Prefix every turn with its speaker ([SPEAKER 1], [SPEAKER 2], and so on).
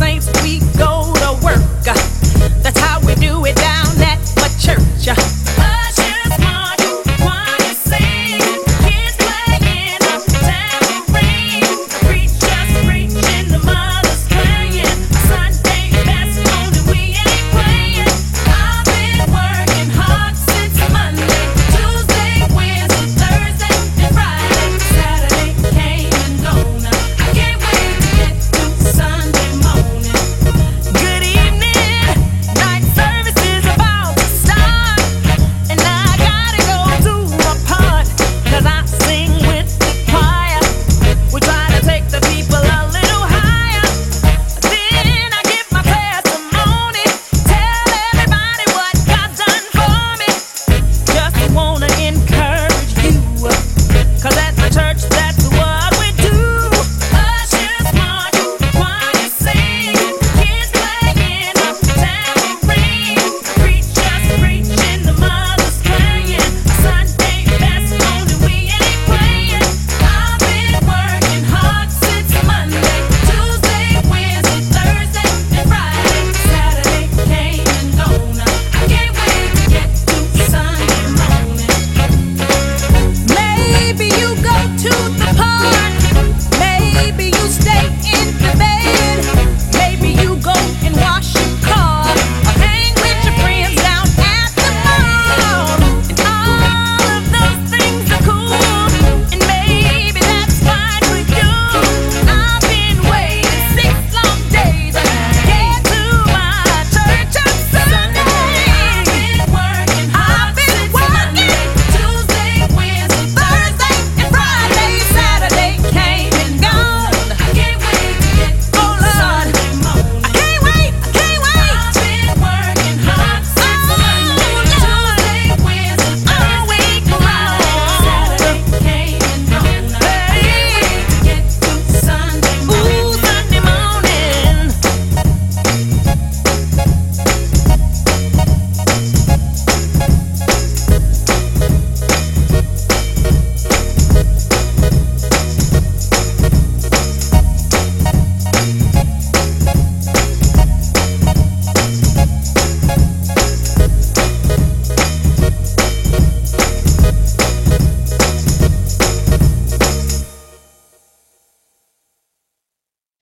[SPEAKER 1] saints, we go to work. two,